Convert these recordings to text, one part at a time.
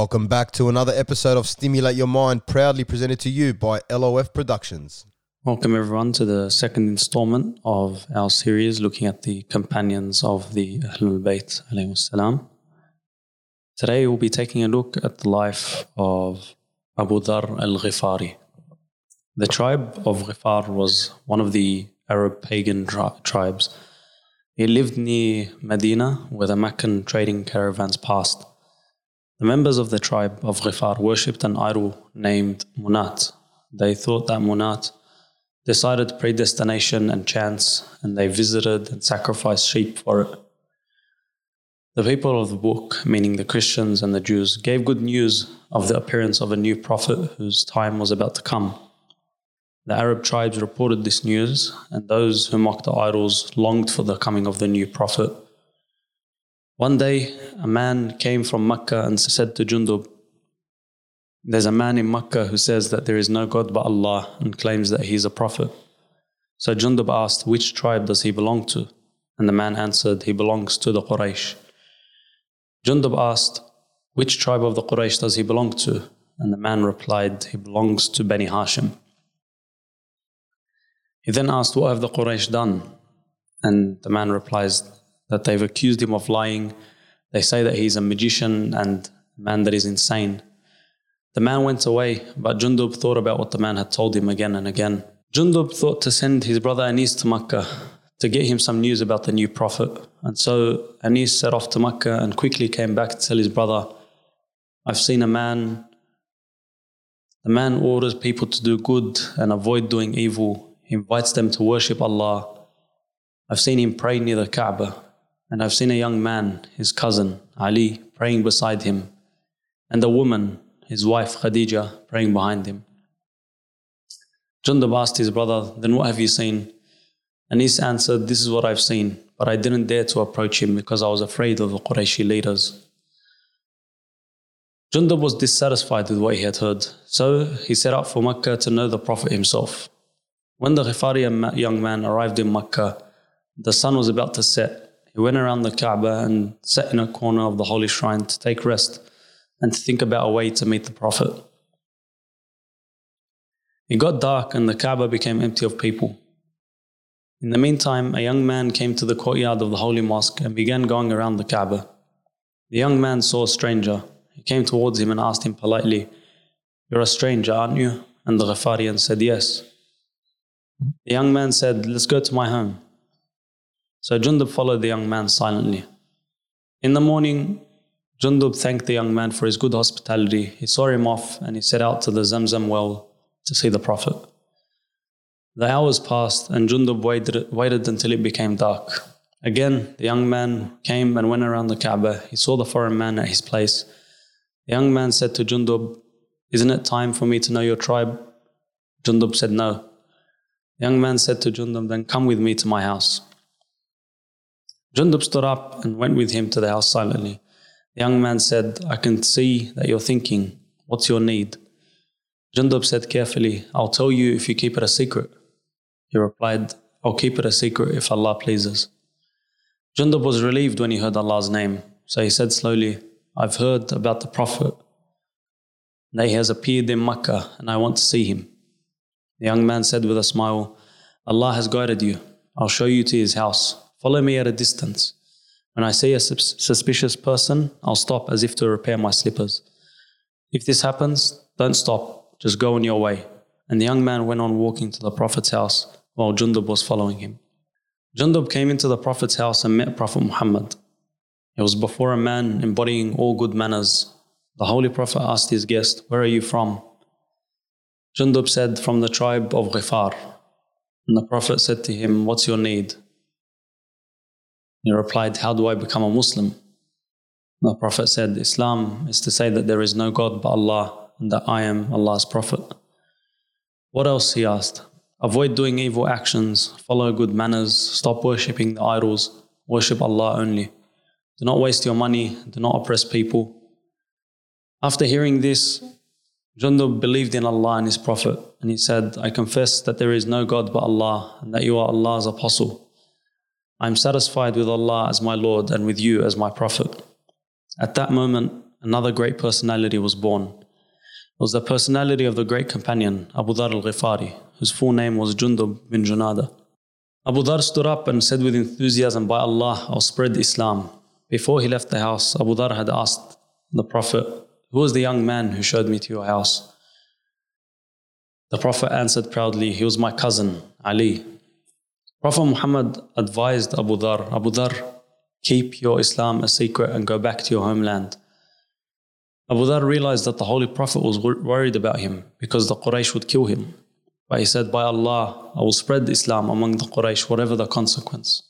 Welcome back to another episode of Stimulate Your Mind, proudly presented to you by LOF Productions. Welcome, everyone, to the second installment of our series looking at the companions of the Ahlul Bayt. Today, we'll be taking a look at the life of Abu Dhar al Ghifari. The tribe of Ghifar was one of the Arab pagan tri- tribes. It lived near Medina, where the Meccan trading caravans passed. The members of the tribe of Ghifar worshipped an idol named Munat. They thought that Munat decided predestination and chance, and they visited and sacrificed sheep for it. The people of the book, meaning the Christians and the Jews, gave good news of the appearance of a new prophet whose time was about to come. The Arab tribes reported this news, and those who mocked the idols longed for the coming of the new prophet. One day, a man came from Mecca and said to Jundub, There's a man in Mecca who says that there is no God but Allah and claims that he is a prophet. So Jundub asked, Which tribe does he belong to? And the man answered, He belongs to the Quraysh. Jundub asked, Which tribe of the Quraysh does he belong to? And the man replied, He belongs to Bani Hashim. He then asked, What have the Quraysh done? And the man replies, that they've accused him of lying. They say that he's a magician and a man that is insane. The man went away, but Jundub thought about what the man had told him again and again. Jundub thought to send his brother Anis to Makkah to get him some news about the new prophet. And so Anis set off to Makkah and quickly came back to tell his brother, I've seen a man. The man orders people to do good and avoid doing evil. He invites them to worship Allah. I've seen him pray near the Kaaba and I've seen a young man, his cousin, Ali, praying beside him, and a woman, his wife, Khadija, praying behind him. Jundub asked his brother, Then what have you seen? And Anis answered, This is what I've seen, but I didn't dare to approach him because I was afraid of the Qurayshi leaders. Jundub was dissatisfied with what he had heard, so he set out for Mecca to know the Prophet himself. When the Ghifari young man arrived in Mecca, the sun was about to set he went around the Kaaba and sat in a corner of the holy shrine to take rest and to think about a way to meet the Prophet. It got dark and the Kaaba became empty of people. In the meantime, a young man came to the courtyard of the holy mosque and began going around the Kaaba. The young man saw a stranger. He came towards him and asked him politely, You're a stranger, aren't you? And the Ghifarian said, Yes. The young man said, Let's go to my home. So Jundub followed the young man silently. In the morning, Jundub thanked the young man for his good hospitality. He saw him off and he set out to the Zamzam well to see the Prophet. The hours passed and Jundub waited, waited until it became dark. Again, the young man came and went around the Kaaba. He saw the foreign man at his place. The young man said to Jundub, Isn't it time for me to know your tribe? Jundub said, No. The young man said to Jundub, Then come with me to my house. Jundub stood up and went with him to the house silently. The young man said, I can see that you're thinking. What's your need? Jundub said carefully, I'll tell you if you keep it a secret. He replied, I'll keep it a secret if Allah pleases. Jundub was relieved when he heard Allah's name. So he said slowly, I've heard about the Prophet. That he has appeared in Mecca and I want to see him. The young man said with a smile, Allah has guided you. I'll show you to his house. Follow me at a distance. When I see a suspicious person, I'll stop as if to repair my slippers. If this happens, don't stop, just go on your way. And the young man went on walking to the Prophet's house while Jundub was following him. Jundub came into the Prophet's house and met Prophet Muhammad. It was before a man embodying all good manners. The Holy Prophet asked his guest, Where are you from? Jundub said, From the tribe of Ghifar. And the Prophet said to him, What's your need? He replied, How do I become a Muslim? The Prophet said, Islam is to say that there is no God but Allah and that I am Allah's Prophet. What else? He asked. Avoid doing evil actions, follow good manners, stop worshipping the idols, worship Allah only. Do not waste your money, do not oppress people. After hearing this, Jundub believed in Allah and His Prophet, and he said, I confess that there is no God but Allah, and that you are Allah's apostle. I am satisfied with Allah as my Lord and with you as my Prophet. At that moment, another great personality was born. It was the personality of the great companion, Abu Dhar al Ghifari, whose full name was Jundub bin Junada. Abu Dhar stood up and said with enthusiasm, By Allah, I'll spread Islam. Before he left the house, Abu Dhar had asked the Prophet, Who was the young man who showed me to your house? The Prophet answered proudly, He was my cousin, Ali. Prophet Muhammad advised Abu Dhar, Abu Dhar, keep your Islam a secret and go back to your homeland. Abu Dhar realized that the Holy Prophet was worried about him because the Quraysh would kill him. But he said, By Allah, I will spread Islam among the Quraysh, whatever the consequence.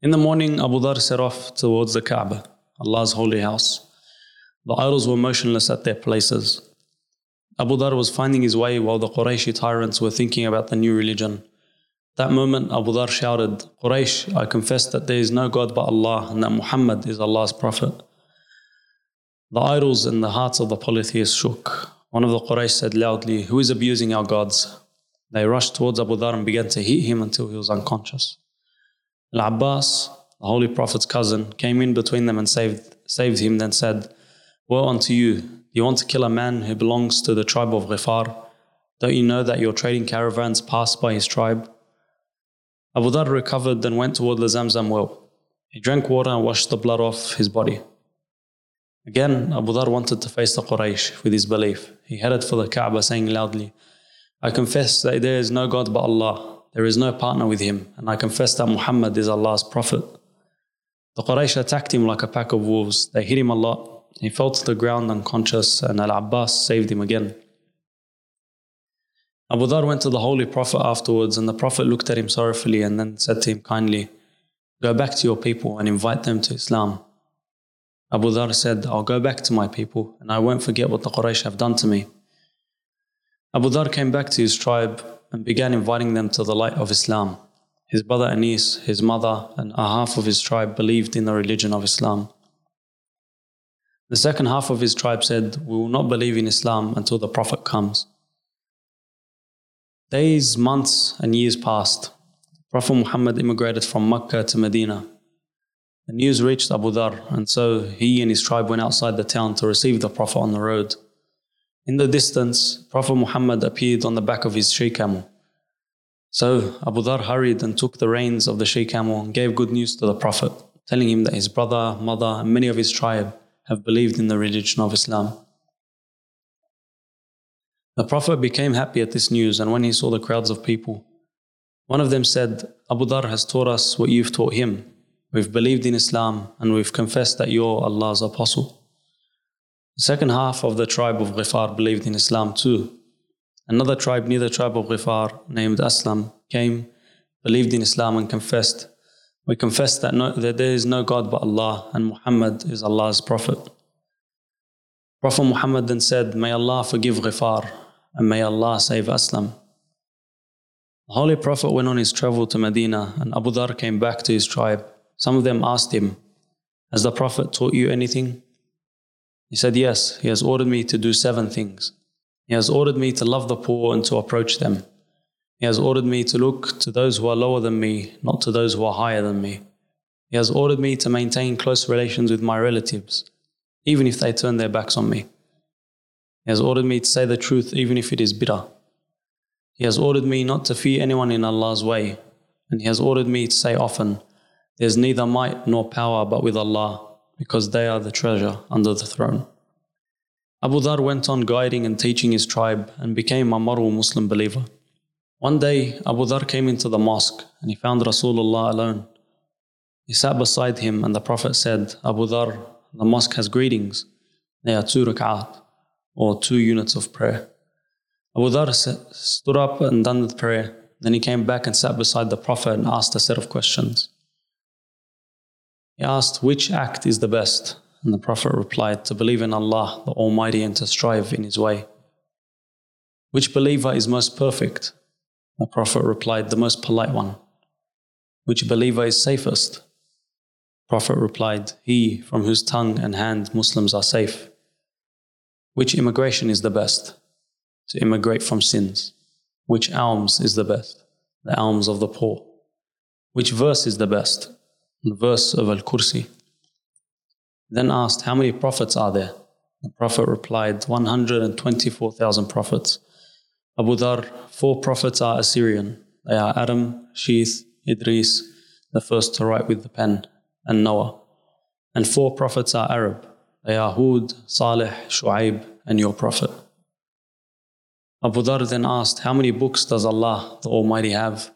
In the morning, Abu Dhar set off towards the Kaaba, Allah's holy house. The idols were motionless at their places. Abu Dhar was finding his way while the Qurayshi tyrants were thinking about the new religion. At that moment, Abu Dhar shouted, Quraysh, I confess that there is no God but Allah and that Muhammad is Allah's Prophet. The idols in the hearts of the polytheists shook. One of the Quraysh said loudly, Who is abusing our gods? They rushed towards Abu Dhar and began to hit him until he was unconscious. Al Abbas, the Holy Prophet's cousin, came in between them and saved, saved him, then said, Woe unto you! Do you want to kill a man who belongs to the tribe of Ghifar? Don't you know that your trading caravans pass by his tribe? Abu Dhar recovered and went toward the Zamzam well. He drank water and washed the blood off his body. Again, Abu Dhar wanted to face the Quraysh with his belief. He headed for the Kaaba saying loudly, I confess that there is no God but Allah. There is no partner with him. And I confess that Muhammad is Allah's Prophet. The Quraysh attacked him like a pack of wolves. They hit him a lot. He fell to the ground unconscious, and Al Abbas saved him again. Abu Dhar went to the Holy Prophet afterwards, and the Prophet looked at him sorrowfully and then said to him kindly, Go back to your people and invite them to Islam. Abu Dhar said, I'll go back to my people, and I won't forget what the Quraysh have done to me. Abu Dhar came back to his tribe and began inviting them to the light of Islam. His brother Anis, his mother, and a half of his tribe believed in the religion of Islam. The second half of his tribe said, We will not believe in Islam until the Prophet comes. Days, months, and years passed. Prophet Muhammad immigrated from Mecca to Medina. The news reached Abu Dhar, and so he and his tribe went outside the town to receive the Prophet on the road. In the distance, Prophet Muhammad appeared on the back of his she camel. So Abu Dhar hurried and took the reins of the she camel and gave good news to the Prophet, telling him that his brother, mother, and many of his tribe have believed in the religion of Islam. The Prophet became happy at this news, and when he saw the crowds of people, one of them said, Abu Dhar has taught us what you've taught him. We've believed in Islam and we've confessed that you're Allah's apostle. The second half of the tribe of Ghifar believed in Islam too. Another tribe near the tribe of Ghifar, named Aslam, came, believed in Islam, and confessed. We confess that, no, that there is no God but Allah, and Muhammad is Allah's Prophet. Prophet Muhammad then said, May Allah forgive Ghifar, and may Allah save Aslam. The Holy Prophet went on his travel to Medina, and Abu Dhar came back to his tribe. Some of them asked him, Has the Prophet taught you anything? He said, Yes, he has ordered me to do seven things. He has ordered me to love the poor and to approach them. He has ordered me to look to those who are lower than me, not to those who are higher than me. He has ordered me to maintain close relations with my relatives, even if they turn their backs on me. He has ordered me to say the truth, even if it is bitter. He has ordered me not to fear anyone in Allah's way, and He has ordered me to say often, There is neither might nor power but with Allah because they are the treasure under the throne. Abu Dhar went on guiding and teaching his tribe and became a model Muslim believer. One day, Abu Dhar came into the mosque and he found Rasulullah alone. He sat beside him and the Prophet said, Abu Dhar, the mosque has greetings. They are two rak'at, or two units of prayer. Abu Dhar stood up and done the prayer. Then he came back and sat beside the Prophet and asked a set of questions. He asked, Which act is the best? And the Prophet replied, To believe in Allah, the Almighty, and to strive in His way. Which believer is most perfect? The Prophet replied, The most polite one. Which believer is safest? Prophet replied, He from whose tongue and hand Muslims are safe. Which immigration is the best? To immigrate from sins. Which alms is the best? The alms of the poor. Which verse is the best? the verse of Al Kursi. Then asked, How many prophets are there? The Prophet replied, 124,000 prophets. Abu Dhar, four prophets are Assyrian. They are Adam, Sheeth, Idris, the first to write with the pen, and Noah. And four prophets are Arab. They are Hud, Salih, Shu'aib, and your prophet. Abu Dhar then asked, How many books does Allah the Almighty have?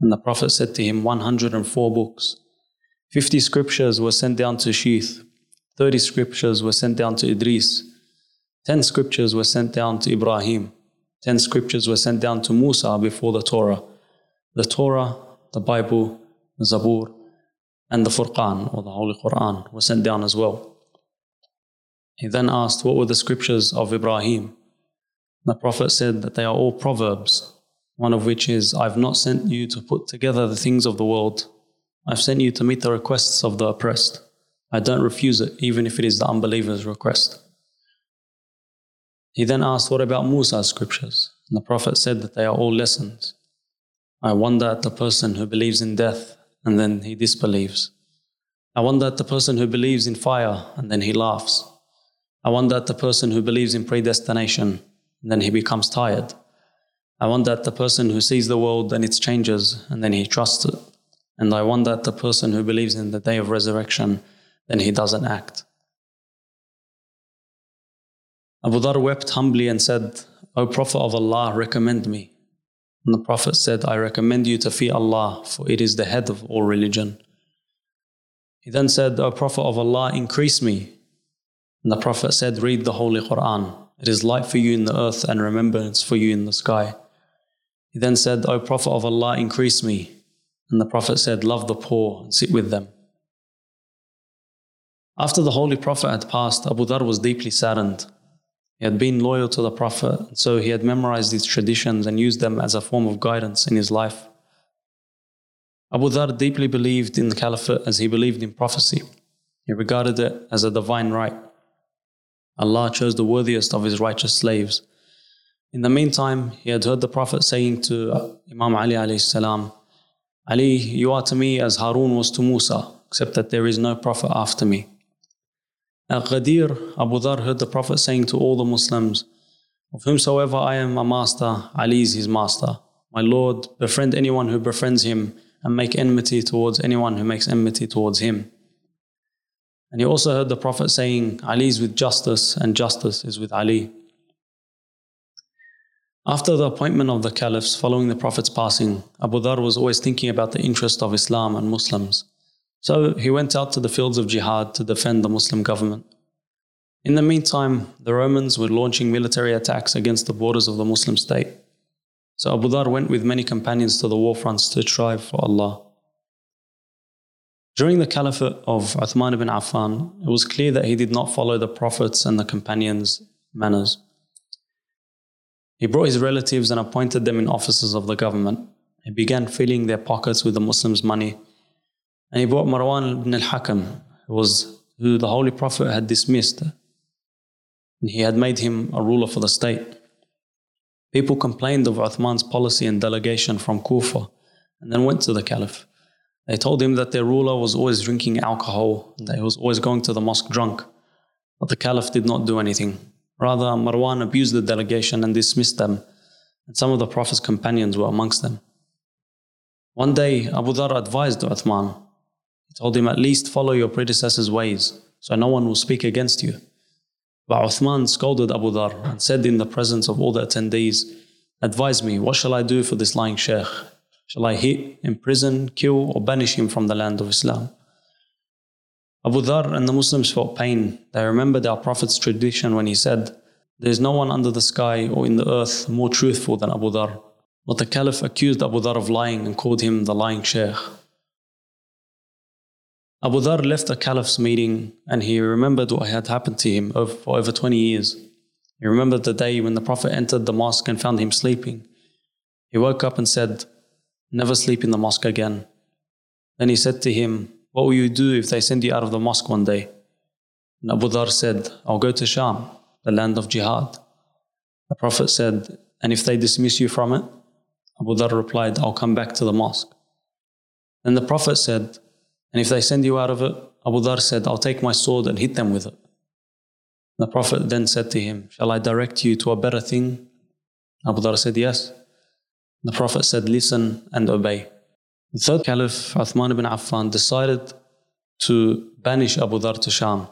And the Prophet said to him, 104 books. 50 scriptures were sent down to Sheeth, 30 scriptures were sent down to Idris, 10 scriptures were sent down to Ibrahim, 10 scriptures were sent down to Musa before the Torah. The Torah, the Bible, the Zabur, and the Furqan, or the Holy Quran, were sent down as well. He then asked, What were the scriptures of Ibrahim? The Prophet said that they are all proverbs, one of which is, I've not sent you to put together the things of the world, I've sent you to meet the requests of the oppressed. I don't refuse it, even if it is the unbeliever's request. He then asked, What about Musa's scriptures? And the Prophet said that they are all lessons. I wonder at the person who believes in death and then he disbelieves. I wonder at the person who believes in fire and then he laughs. I wonder at the person who believes in predestination and then he becomes tired. I wonder at the person who sees the world and its changes and then he trusts it. And I wonder at the person who believes in the day of resurrection, then he doesn't act. Abu Dhar wept humbly and said, O Prophet of Allah, recommend me. And the Prophet said, I recommend you to fear Allah, for it is the head of all religion. He then said, O Prophet of Allah, increase me. And the Prophet said, Read the Holy Quran. It is light for you in the earth and remembrance for you in the sky. He then said, O Prophet of Allah, increase me. And the Prophet said, Love the poor and sit with them. After the Holy Prophet had passed, Abu Dhar was deeply saddened. He had been loyal to the Prophet, and so he had memorized his traditions and used them as a form of guidance in his life. Abu Dhar deeply believed in the Caliphate as he believed in prophecy. He regarded it as a divine right. Allah chose the worthiest of his righteous slaves. In the meantime, he had heard the Prophet saying to uh, Imam Ali alayhi salam, Ali, you are to me as Harun was to Musa, except that there is no prophet after me. At Ghadir, Abu Dhar heard the Prophet saying to all the Muslims, Of whomsoever I am a master, Ali is his master. My Lord, befriend anyone who befriends him, and make enmity towards anyone who makes enmity towards him. And he also heard the Prophet saying, Ali is with justice, and justice is with Ali. After the appointment of the caliphs following the Prophet's passing, Abu Dhar was always thinking about the interest of Islam and Muslims. So he went out to the fields of jihad to defend the Muslim government. In the meantime, the Romans were launching military attacks against the borders of the Muslim state. So Abu Dhar went with many companions to the war fronts to strive for Allah. During the caliphate of Uthman ibn Affan, it was clear that he did not follow the Prophet's and the companions' manners. He brought his relatives and appointed them in offices of the government. He began filling their pockets with the Muslims' money. And he brought Marwan ibn al-Hakam, who was who the Holy Prophet had dismissed. And he had made him a ruler for the state. People complained of Uthman's policy and delegation from Kufa and then went to the Caliph. They told him that their ruler was always drinking alcohol and that he was always going to the mosque drunk. But the Caliph did not do anything. Rather, Marwan abused the delegation and dismissed them, and some of the Prophet's companions were amongst them. One day, Abu Dhar advised Uthman. He told him, At least follow your predecessor's ways, so no one will speak against you. But Uthman scolded Abu Dhar and said in the presence of all the attendees, Advise me, what shall I do for this lying sheikh? Shall I hit, imprison, kill, or banish him from the land of Islam? Abu Dhar and the Muslims felt pain. They remembered our Prophet's tradition when he said, There is no one under the sky or in the earth more truthful than Abu Dhar. But the Caliph accused Abu Dhar of lying and called him the lying Sheikh. Abu Dhar left the Caliph's meeting and he remembered what had happened to him for over 20 years. He remembered the day when the Prophet entered the mosque and found him sleeping. He woke up and said, Never sleep in the mosque again. Then he said to him, what will you do if they send you out of the mosque one day? And Abu Dhar said, I'll go to Sham, the land of jihad. The Prophet said, And if they dismiss you from it? Abu Dhar replied, I'll come back to the mosque. Then the Prophet said, And if they send you out of it? Abu Dhar said, I'll take my sword and hit them with it. The Prophet then said to him, Shall I direct you to a better thing? Abu Dhar said, Yes. The Prophet said, Listen and obey. The third Caliph, Uthman ibn Affan, decided to banish Abu Dhar to Sham.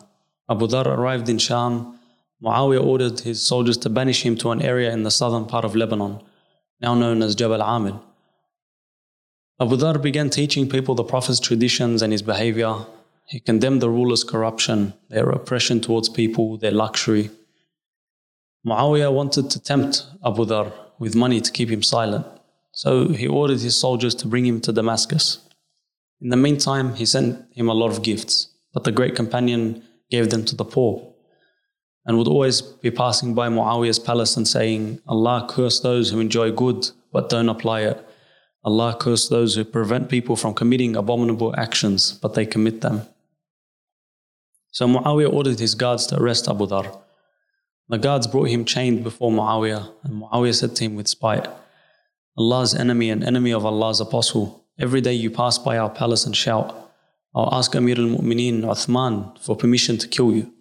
Abu Dhar arrived in Sham. Muawiyah ordered his soldiers to banish him to an area in the southern part of Lebanon, now known as Jabal Amil. Abu Dhar began teaching people the Prophet's traditions and his behavior. He condemned the rulers' corruption, their oppression towards people, their luxury. Muawiyah wanted to tempt Abu Dhar with money to keep him silent, so he ordered his soldiers to bring him to Damascus. In the meantime, he sent him a lot of gifts, but the great companion gave them to the poor and would always be passing by Muawiyah's palace and saying, Allah curse those who enjoy good but don't apply it. Allah curse those who prevent people from committing abominable actions but they commit them. So Muawiyah ordered his guards to arrest Abu Dhar. The guards brought him chained before Muawiyah, and Muawiyah said to him with spite, Allah's enemy and enemy of Allah's apostle, every day you pass by our palace and shout, I'll ask Amir al Mu'mineen Uthman for permission to kill you.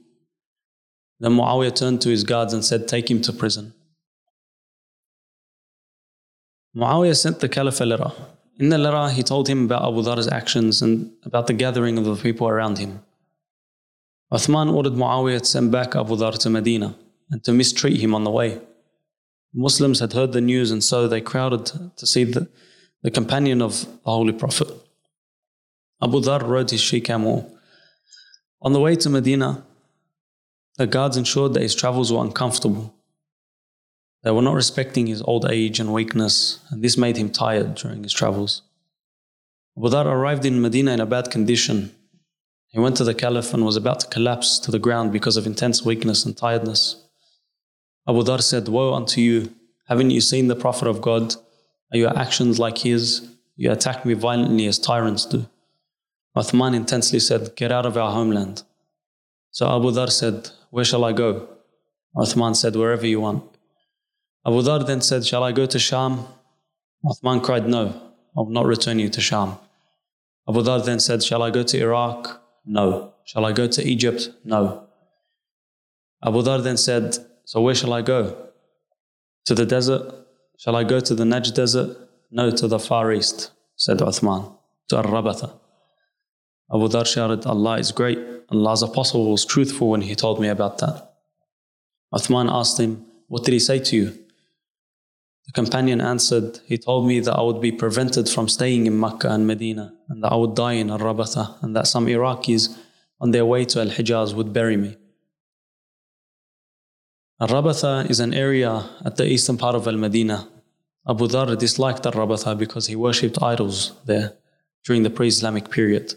Then Muawiyah turned to his guards and said, Take him to prison. Muawiyah sent the Caliph a. In the letter, he told him about Abu Dhar's actions and about the gathering of the people around him. Uthman ordered Muawiyah to send back Abu Dhar to Medina and to mistreat him on the way. Muslims had heard the news and so they crowded to see the, the companion of the Holy Prophet. Abu Dhar rode his she camel. On the way to Medina, the guards ensured that his travels were uncomfortable. They were not respecting his old age and weakness, and this made him tired during his travels. Abu Dhar arrived in Medina in a bad condition. He went to the Caliph and was about to collapse to the ground because of intense weakness and tiredness. Abu Dhar said, Woe unto you! Haven't you seen the Prophet of God? Are your actions like his? You attack me violently as tyrants do. Uthman intensely said, Get out of our homeland. So Abu Dhar said, Where shall I go? Uthman said, Wherever you want. Abu Dhar then said, Shall I go to Sham? Uthman cried, No, I will not return you to Sham. Abu Dhar then said, Shall I go to Iraq? No. Shall I go to Egypt? No. Abu Dhar then said, So where shall I go? To the desert? Shall I go to the Najd desert? No, to the far east, said Uthman, to Ar-Rabatha. Abu Dhar shouted, Allah is great. Allah's apostle was truthful when he told me about that. Uthman asked him, What did he say to you? The companion answered, He told me that I would be prevented from staying in Mecca and Medina, and that I would die in Al Rabatha, and that some Iraqis on their way to Al Hijaz would bury me. Rabatha is an area at the eastern part of Al Medina. Abu Dhar disliked Al Rabatha because he worshipped idols there during the pre Islamic period.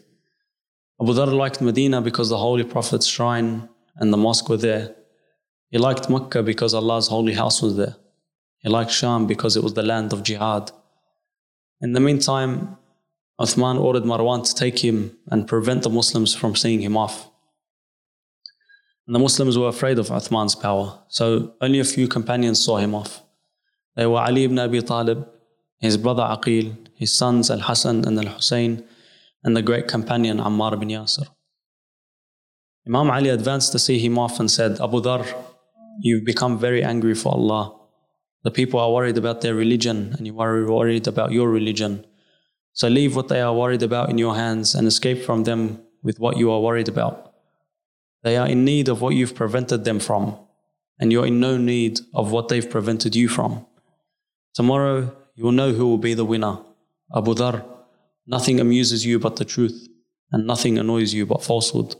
Abu Dhar liked Medina because the Holy Prophet's shrine and the mosque were there. He liked Mecca because Allah's holy house was there. He liked Sham because it was the land of jihad. In the meantime, Uthman ordered Marwan to take him and prevent the Muslims from seeing him off. And the Muslims were afraid of Uthman's power, so only a few companions saw him off. They were Ali ibn Abi Talib, his brother Aqil, his sons Al Hassan and Al Hussein, and the great companion Ammar bin Yasir. Imam Ali advanced to see him off and said, Abu Dhar, you've become very angry for Allah. The people are worried about their religion and you are worried about your religion. So leave what they are worried about in your hands and escape from them with what you are worried about. They are in need of what you've prevented them from, and you're in no need of what they've prevented you from. Tomorrow, you will know who will be the winner. Abu Dhar, Nothing amuses you but the truth, and nothing annoys you but falsehood.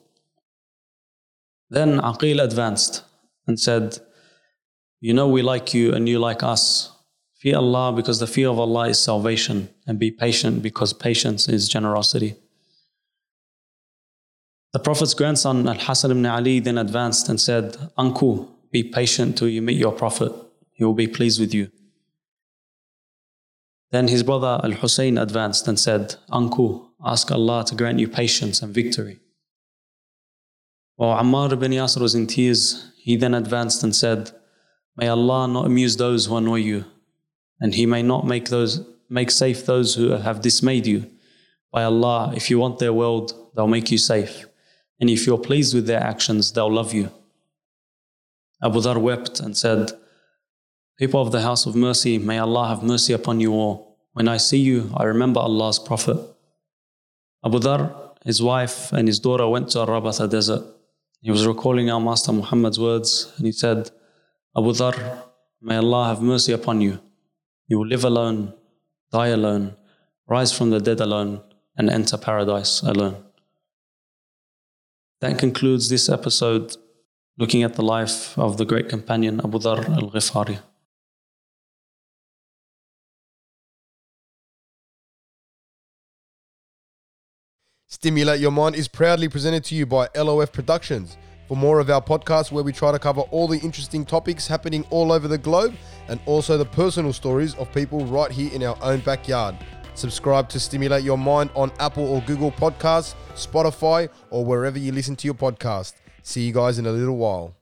Then Aqil advanced and said, You know we like you and you like us. Fear Allah because the fear of Allah is salvation, and be patient because patience is generosity. The Prophet's grandson Al Hassan ibn Ali then advanced and said, Uncle, be patient till you meet your Prophet. He will be pleased with you. Then his brother Al Hussein advanced and said, Uncle, ask Allah to grant you patience and victory. While Ammar ibn Yasir was in tears, he then advanced and said, May Allah not amuse those who annoy you, and He may not make those make safe those who have dismayed you. By Allah, if you want their world, they'll make you safe. And if you're pleased with their actions, they'll love you. Abu Dhar wept and said, People of the house of mercy, may Allah have mercy upon you all. When I see you, I remember Allah's Prophet. Abu Dhar, his wife, and his daughter went to Ar-Rabatha desert. He was recalling our Master Muhammad's words, and he said, Abu Dhar, may Allah have mercy upon you. You will live alone, die alone, rise from the dead alone, and enter paradise alone. That concludes this episode looking at the life of the great companion Abu Dhar al Ghifari. Stimulate Your Mind is proudly presented to you by LOF Productions. For more of our podcasts, where we try to cover all the interesting topics happening all over the globe and also the personal stories of people right here in our own backyard. Subscribe to Stimulate Your Mind on Apple or Google Podcasts, Spotify, or wherever you listen to your podcast. See you guys in a little while.